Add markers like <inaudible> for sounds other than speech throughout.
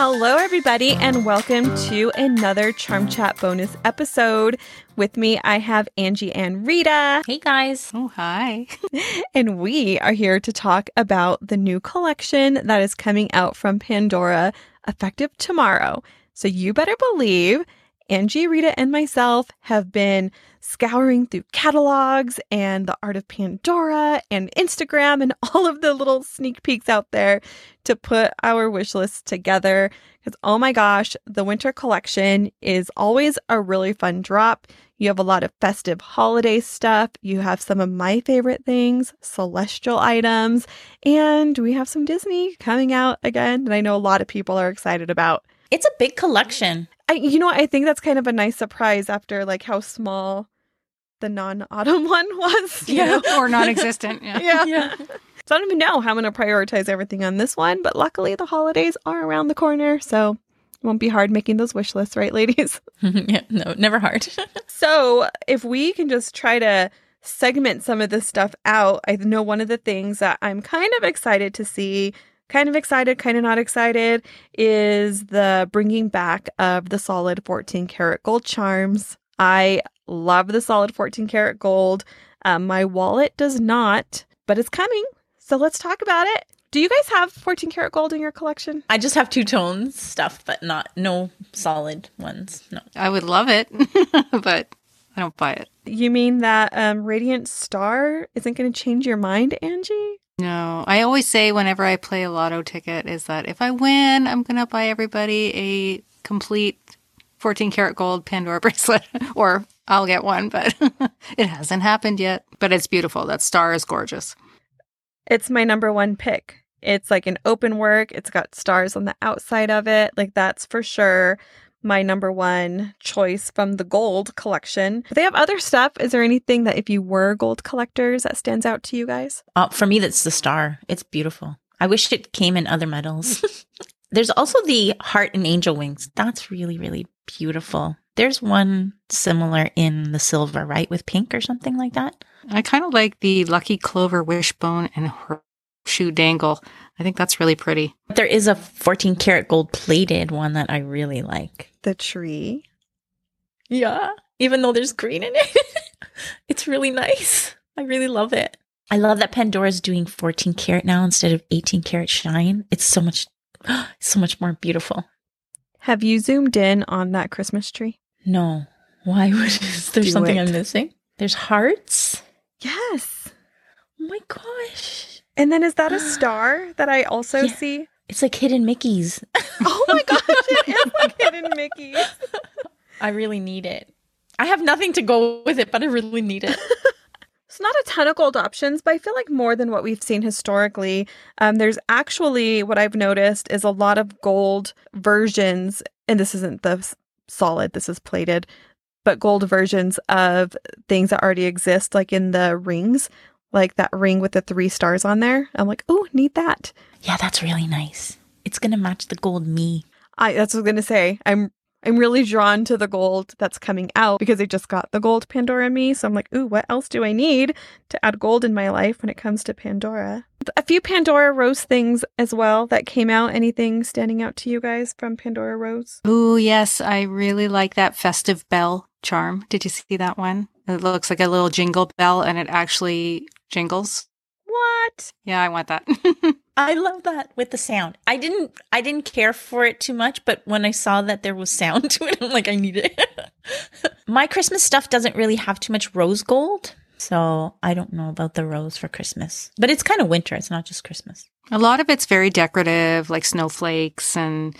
Hello, everybody, and welcome to another Charm Chat bonus episode. With me, I have Angie and Rita. Hey guys. Oh, hi. <laughs> and we are here to talk about the new collection that is coming out from Pandora effective tomorrow. So you better believe Angie, Rita, and myself have been scouring through catalogs and the art of Pandora and Instagram and <laughs> all of the little sneak peeks out there to put our wish list together. Because, oh my gosh, the winter collection is always a really fun drop. You have a lot of festive holiday stuff. You have some of my favorite things, celestial items, and we have some Disney coming out again that I know a lot of people are excited about. It's a big collection. I, you know, I think that's kind of a nice surprise after like how small the non-autumn <laughs> one was. Yeah, or non-existent. <laughs> Yeah. yeah. yeah. So I don't even know how I'm going to prioritize everything on this one, but luckily the holidays are around the corner, so it won't be hard making those wish lists, right, ladies? <laughs> yeah, no, never hard. so if we can just try to segment some of this stuff out, I know one of the things that I'm kind of excited to see kind of excited, kind of not excited is the bringing back of the solid 14 karat gold charms. I love the solid 14 karat gold. Um, my wallet does not, but it's coming. So let's talk about it. Do you guys have 14 karat gold in your collection? I just have two tones stuff, but not no solid ones. No. I would love it, <laughs> but I don't buy it. You mean that um, Radiant Star isn't going to change your mind, Angie? No, I always say whenever I play a lotto ticket is that if I win, I'm going to buy everybody a complete 14 karat gold Pandora <laughs> bracelet, or I'll get one, but <laughs> it hasn't happened yet. But it's beautiful. That star is gorgeous. It's my number one pick. It's like an open work, it's got stars on the outside of it. Like, that's for sure my number one choice from the gold collection. But they have other stuff. Is there anything that if you were gold collectors that stands out to you guys? Uh, for me, that's the star. It's beautiful. I wish it came in other metals. <laughs> There's also the heart and angel wings. That's really, really beautiful. There's one similar in the silver, right? With pink or something like that. I kind of like the lucky clover wishbone and her shoe dangle. I think that's really pretty. There is a 14 karat gold plated one that I really like. The tree. Yeah. Even though there's green in it, <laughs> it's really nice. I really love it. I love that Pandora's doing 14 karat now instead of 18 karat shine. It's so much, <gasps> so much more beautiful. Have you zoomed in on that Christmas tree? No. Why would <laughs> is there Do something it. I'm missing? There's hearts. Yes. Oh my gosh. And then is that a <gasps> star that I also yeah. see? It's like hidden Mickey's. <laughs> oh my gosh, it is like <laughs> hidden Mickey's. I really need it. I have nothing to go with it, but I really need it. <laughs> It's not a ton of gold options, but I feel like more than what we've seen historically. Um, there's actually what I've noticed is a lot of gold versions, and this isn't the solid, this is plated, but gold versions of things that already exist, like in the rings like that ring with the three stars on there. I'm like, oh, need that. Yeah, that's really nice. It's gonna match the gold me. I that's what I'm gonna say. I'm I'm really drawn to the gold that's coming out because I just got the gold Pandora me. So I'm like, ooh, what else do I need to add gold in my life when it comes to Pandora? A few Pandora Rose things as well that came out. Anything standing out to you guys from Pandora Rose? Oh, yes. I really like that festive bell charm. Did you see that one? It looks like a little jingle bell and it actually jingles. What? Yeah, I want that. <laughs> I love that with the sound. I didn't I didn't care for it too much, but when I saw that there was sound <laughs> to it, I'm like I need it. <laughs> My Christmas stuff doesn't really have too much rose gold. So I don't know about the rose for Christmas. But it's kind of winter, it's not just Christmas. A lot of it's very decorative, like snowflakes and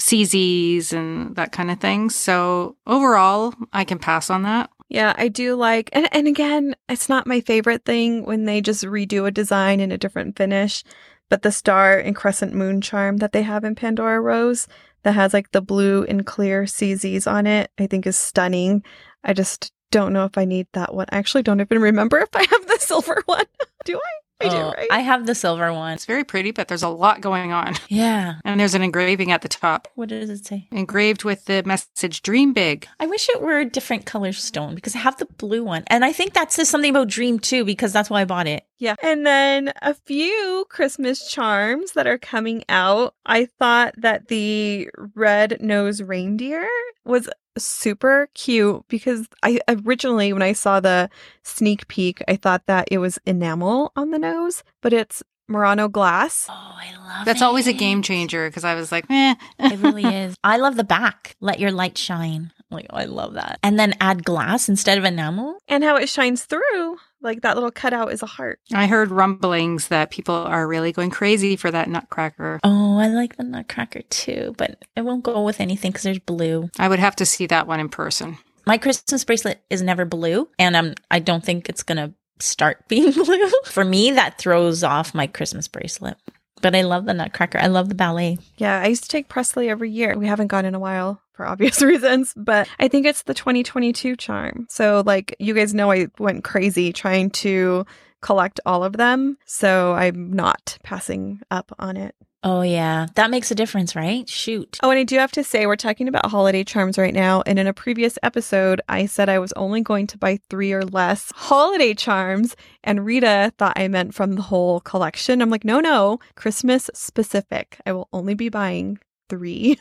CZs and that kind of thing. So overall, I can pass on that. Yeah, I do like, and, and again, it's not my favorite thing when they just redo a design in a different finish, but the star and crescent moon charm that they have in Pandora Rose that has like the blue and clear CZs on it, I think is stunning. I just don't know if I need that one. I actually don't even remember if I have the <laughs> silver one. do I? I do, Oh, right? I have the silver one. It's very pretty, but there's a lot going on. Yeah. And there's an engraving at the top, What does it say? engraved with the message "Dream Big." I wish it were a different color stone because I have the blue one. And I think that says something about dream too, because that's why I bought it. Yeah. And then a few Christmas charms that are coming out. I thought that the red nose reindeer was super cute because I originally, when I saw the sneak peek, I thought that it was enamel on the nose, but it's Murano glass. Oh, I love it. That's it. always a game changer because I was like, eh. It really <laughs> is. I love the back. Let your light shine. Like, I love that. And then add glass instead of enamel. And how it shines through. Like that little cutout is a heart. I heard rumblings that people are really going crazy for that nutcracker. Oh, I like the nutcracker too, but it won't go with anything because there's blue. I would have to see that one in person. My Christmas bracelet is never blue, and um, I don't think it's gonna start <laughs> being blue. For me, that throws off my Christmas bracelet. But I love the nutcracker. I love the ballet. Yeah, I used to take Presley every year. We haven't gone in a while for obvious <laughs> reasons, but I think it's the 2022 charm. So, like, you guys know I went crazy trying to collect all of them. So, I'm not passing up on it. Oh yeah, that makes a difference, right? Shoot. Oh, and I do have to say, we're talking about holiday charms right now. And in a previous episode, I said I was only going to buy three or less holiday charms. And Rita thought I meant from the whole collection. I'm like, no, no, Christmas specific. I will only be buying three.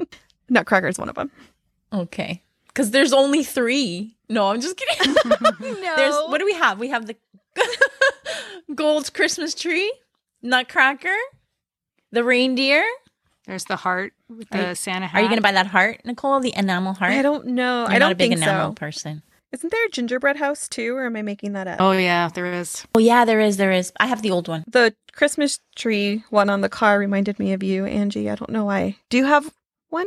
<laughs> Nutcracker is one of them. Okay. Because there's only three. No, I'm just kidding. <laughs> <laughs> No. There's what do we have? We have the <laughs> gold Christmas tree, nutcracker, the reindeer. There's the heart with the you- Santa hat. Are you going to buy that heart, Nichol? The enamel heart? I don't know. You're I don't not a big think enamel so. person. Isn't there a gingerbread house too, or am I making that up? Oh yeah, there is. Oh yeah, there is. There is. I have the old one. The Christmas tree one on the car reminded me of you, Angie. I don't know why. Do you have one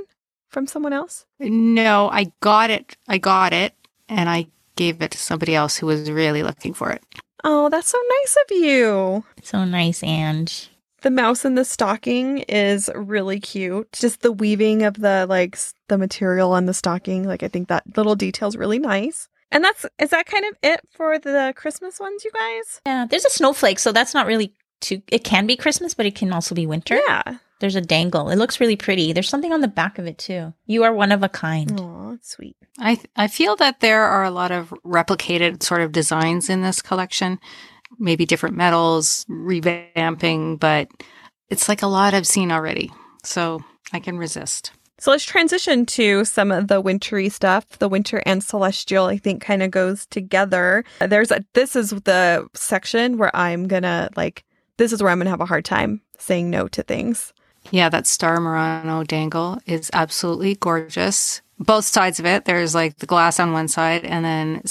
from someone else? No, I got it. I got it, and I gave it to somebody else who was really looking for it. Oh, that's so nice of you. So nice, Ange. The mouse in the stocking is really cute. Just the weaving of the like the material on the stocking, like I think that little detail's really nice. And that's is that kind of it for the Christmas ones, you guys? Yeah, there's a snowflake, so that's not really too. It can be Christmas, but it can also be winter. Yeah. There's a dangle. It looks really pretty. There's something on the back of it too. You are one of a kind. Oh, sweet. I I feel that there are a lot of replicated sort of designs in this collection, maybe different metals, revamping, but it's like a lot I've seen already, so I can resist. So let's transition to some of the wintry stuff. The winter and celestial, I think, kind of goes together. There's a this is the section where I'm gonna like this is where I'm gonna have a hard time saying no to things. Yeah, that Star Murano dangle is absolutely gorgeous. Both sides of it, there's like the glass on one side and then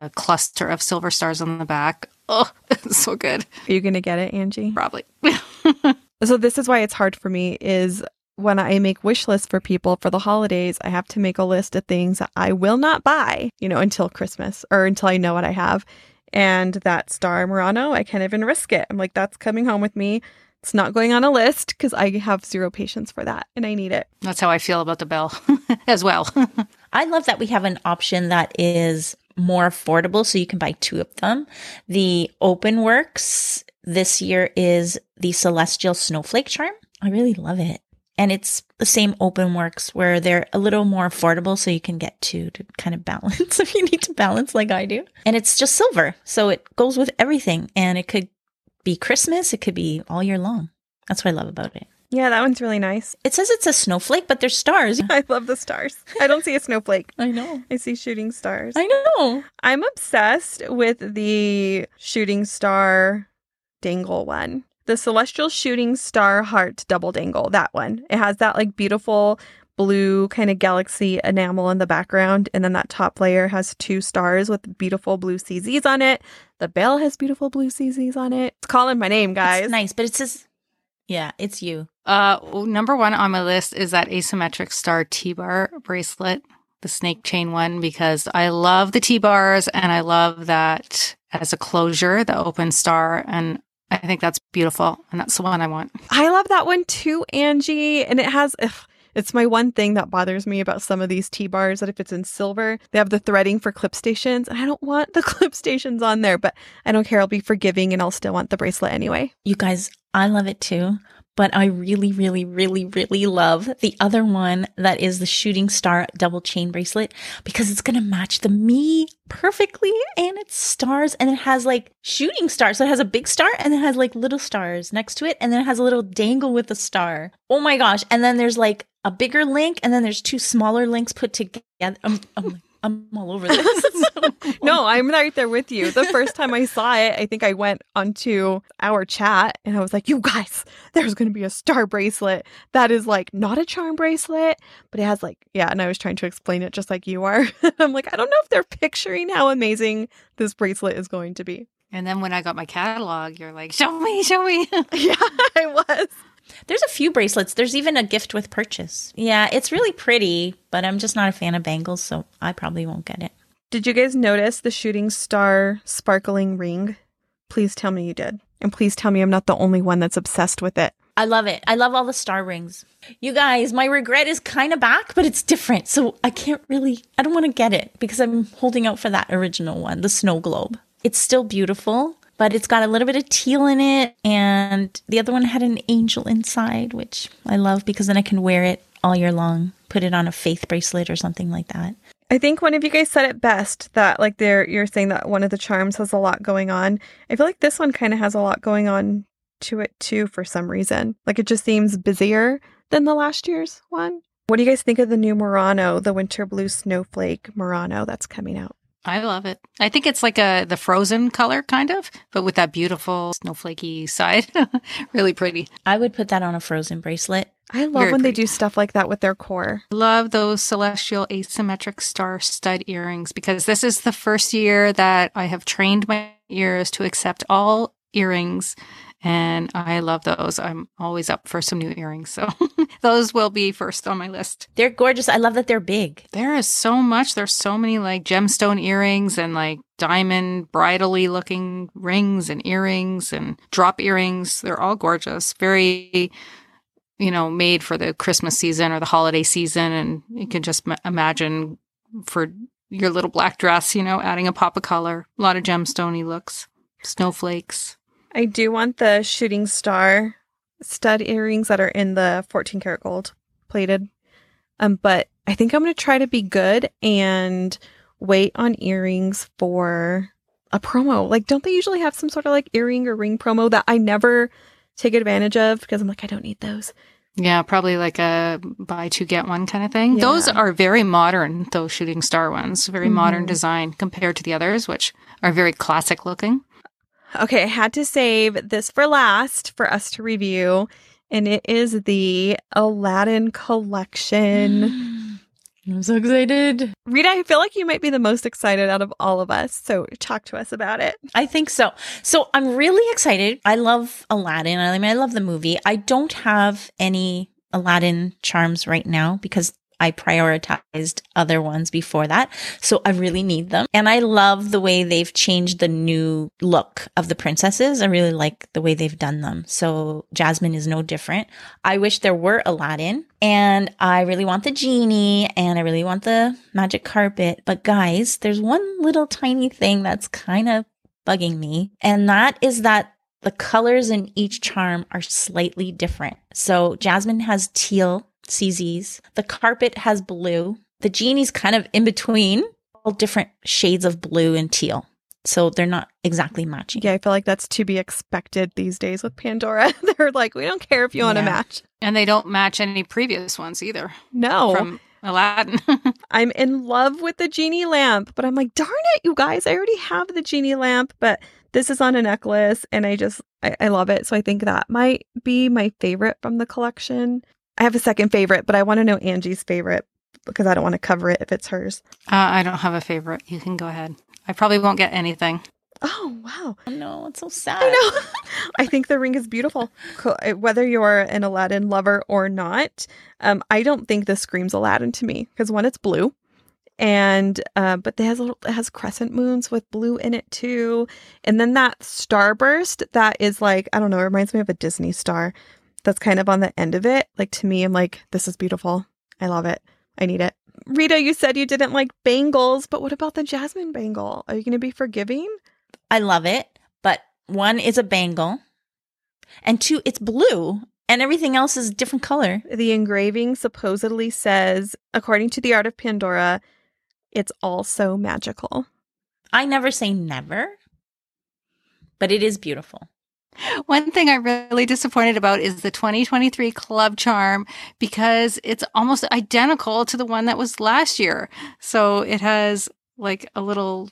a cluster of silver stars on the back. Oh, <laughs> so good. Are you gonna get it, Angie? Probably. <laughs> So this is why it's hard for me is when I make wish lists for people for the holidays, I have to make a list of things that I will not buy, you know, until Christmas or until I know what I have. And that Star Murano, I can't even risk it. I'm like, that's coming home with me. It's not going on a list because I have zero patience for that and I need it. That's how I feel about the bell <laughs> as well. <laughs> I love that we have an option that is more affordable so you can buy two of them. The Open Works this year is the Celestial Snowflake Charm. I really love it. And it's the same Open Works where they're a little more affordable so you can get two to kind of balance <laughs> if you need to balance like I do. And it's just silver. So it goes with everything and it could be Christmas, it could be all year long. That's what I love about it. Yeah, that one's really nice. It says it's a snowflake, but there's stars. <laughs> I love the stars. I don't see a snowflake. I know. I see shooting stars. I know. I'm obsessed with the shooting star dangle one. The celestial shooting star heart double dangle, that one. It has that like beautiful blue kind of galaxy enamel in the background. And then that top layer has two stars with beautiful blue CZs on it. The bell has beautiful blue CZs on it. It's calling my name, guys. It's nice, but it says, yeah, it's you. Uh, number one on my list is that asymmetric star T bar bracelet, the snake chain one, because I love the T bars and I love that as a closure, the open star. And I think that's beautiful. And that's the one I want. I love that one too, Angie. And it has, ugh, It's my one thing that bothers me about some of these T bars that if it's in silver, they have the threading for clip stations. And I don't want the <laughs> clip stations on there, but I don't care. I'll be forgiving and I'll still want the bracelet anyway. You guys, I love it too. But I really, really, really, really love the other one that is the shooting star double chain bracelet because it's to match the me perfectly and it's stars and it has like shooting stars. So it has a big star and it has like little stars next to it and then it has a little dangle with a star. Oh my gosh. And then there's like a bigger link and then there's two smaller links put together. I'm, I'm, I'm all over this. <laughs> no, I'm right there with you. The first time I saw it, I think I went onto our chat and I was like, you guys, there's going to be a star bracelet that is like not a charm bracelet, but it has like, yeah. And I was trying to explain it just like you are. <laughs> I'm like, I don't know if they're picturing how amazing this bracelet is going to be. And then when I got my catalog, you're like, show me, show me. <laughs> yeah, I was. There's a few bracelets. There's even a gift with purchase. Yeah, it's really pretty, but I'm just not a fan of bangles, so I probably won't get it. Did you guys notice the shooting star sparkling ring? Please tell me you did. And please tell me I'm not the only one that's obsessed with it. I love it. I love all the star rings. You guys, my regret is kind of back, but it's different. So I can't really, I don't want to get it because I'm holding out for that original one, the snow globe. It's still beautiful, but it's got a little bit of teal in it. And the other one had an angel inside, which I love because then I can wear it all year long, put it on a faith bracelet or something like that. I think one of you guys said it best that like there you're saying that one of the charms has a lot going on. I feel like this one kind of has a lot going on to it too for some reason. Like it just seems busier than the last year's one. What do you guys think of the new Murano, the winter blue snowflake Murano that's coming out? I love it. I think it's like a the frozen color kind of, but with that beautiful snowflakey side. <laughs> really pretty. I would put that on a frozen bracelet. I love Very when they do stuff like that with their core. Love those celestial asymmetric star stud earrings because this is the first year that I have trained my ears to accept all earrings. And I love those. I'm always up for some new earrings. So <laughs> those will be first on my list. They're gorgeous. I love that they're big. There is so much. There's so many like gemstone earrings and like diamond bridally looking rings and earrings and drop earrings. They're all gorgeous. Very, you know, made for the Christmas season or the holiday season. And you can just ma- imagine for your little black dress, you know, adding a pop of color. A lot of gemstoney looks, snowflakes. I do want the shooting star stud earrings that are in the 14 karat gold plated. Um, but I think I'm going to try to be good and wait on earrings for a promo. Like, don't they usually have some sort of like earring or ring promo that I never take advantage of because I'm like, I don't need those. Yeah, probably like a buy two get one kind of thing. Yeah. Those are very modern, those shooting star ones. Very modern Mhm. design compared to the others, which are very classic looking. Okay, I had to save this for last for us to review, and it is the Aladdin collection. <gasps> I'm so excited. Rita, I feel like you might be the most excited out of all of us. So talk to us about it. I think so. So I'm really excited. I love Aladdin. I mean, I love the movie. I don't have any Aladdin charms right now because I prioritized other ones before that. So I really need them. And I love the way they've changed the new look of the princesses. I really like the way they've done them. So Jasmine is no different. I wish there were Aladdin and I really want the genie and I really want the magic carpet. But guys, there's one little tiny thing that's kind of bugging me. And that is that the colors in each charm are slightly different. So Jasmine has teal CZs. The carpet has blue. The genie's kind of in between, all different shades of blue and teal. So they're not exactly matching. Yeah, I feel like that's to be expected these days with Pandora. <laughs> They're like, we don't care if you want to match. And they don't match any previous ones either No, from Aladdin. <laughs> I'm in love with the genie lamp, but I'm like, darn it, you guys, I already have the genie lamp, but this is on a necklace and I just, I, I love it. So I think that might be my favorite from the collection. I have a second favorite, but I want to know Angie's favorite because I don't want to cover it if it's hers. uh, I don't have a favorite. You can go ahead. I probably won't get anything. Oh, wow. Oh no, it's so sad. I know. <laughs> I think the ring is beautiful. Uh, Whether you're an Aladdin lover or not, um, I don't think this screams Aladdin to me because one, it's blue, and uh, but it has little, it has crescent moons with blue in it too, and then that starburst that is like I don't know, it reminds me of a Disney star that's kind of on the end of it, like to me, I'm like, this is beautiful. I love it. I need it. Rita, you said you didn't like bangles, but what about the jasmine bangle? Are you going to be forgiving? I love it, but one is a bangle, and two, it's blue, and everything else is a different color. The engraving supposedly says, according to the art of Pandora, it's also magical. I never say never, but it is beautiful. One thing I'm really disappointed about is the 2023 club charm because it's almost identical to the one that was last year. So it has like a little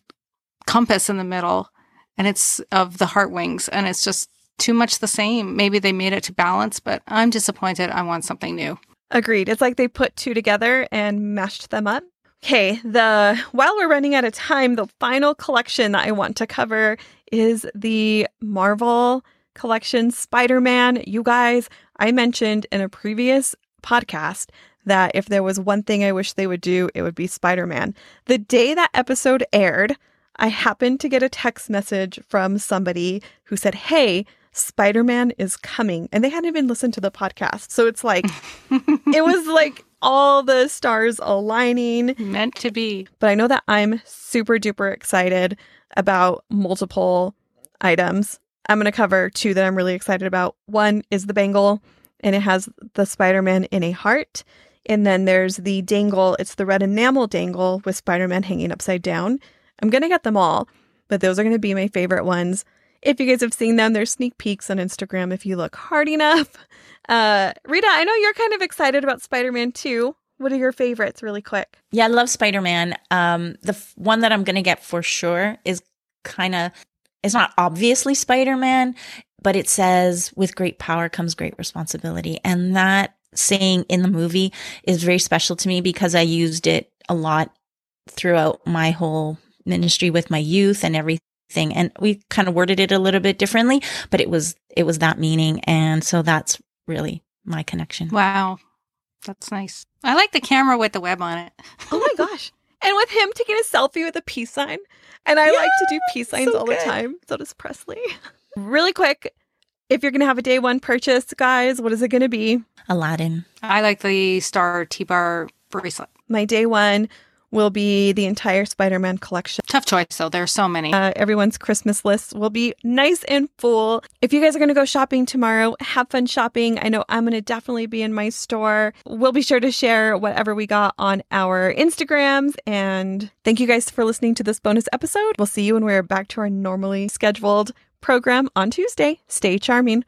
compass in the middle and it's of the heart wings and it's just too much the same. Maybe they made it to balance, but I'm disappointed. I want something new. Agreed. It's like they put two together and mashed them up. Okay, the while we're running out of time, the final collection that I want to cover is the Marvel collection Spider-Man. You guys, I mentioned in a previous podcast that if there was one thing I wish they would do, it would be Spider-Man. The day that episode aired, I happened to get a text message from somebody who said, "Hey, Spider Man is coming. And they hadn't even listened to the podcast. So it's like, <laughs> it was like all the stars aligning. Meant to be. But I know that I'm super duper excited about multiple items. I'm going to cover two that I'm really excited about. One is the bangle, and it has the Spider Man in a heart. And then there's the dangle, it's the red enamel dangle with Spider Man hanging upside down. I'm going to get them all, but those are going to be my favorite ones. If you guys have seen them, there's sneak peeks on Instagram if you look hard enough. <laughs> Uh, Rita, I know you're kind of excited about Spider Man too. What are your favorites, really quick? Yeah, I love Spider Man. Um, the f- one that I'm going to get for sure is kind of, it's not obviously Spider Man, but it says, with great power comes great responsibility. And that saying in the movie is very special to me because I used it a lot throughout my whole ministry with my youth and everything thing and we kind of worded it a little bit differently but it was it was that meaning and so that's really my connection Wow. That's nice. I like the camera with the web on it. Oh my gosh. <laughs> And with him taking a selfie with a peace sign. And I like to do peace signs so all good. the time. So does Presley. <laughs> really quick, if you're going to have a day one purchase, guys, what is it going to be? aladdin I like the star T bar bracelet. My day one will be the entire Spider Man collection. Tough choice though. There's so many. Uh, everyone's Christmas list will be nice and full. If you guys are going to go shopping tomorrow, have fun shopping. I know I'm going to definitely be in my store. We'll be sure to share whatever we got on our Instagrams. And thank you guys for listening to this bonus episode. We'll see you when we're back to our normally scheduled program on Tuesday. Stay charming.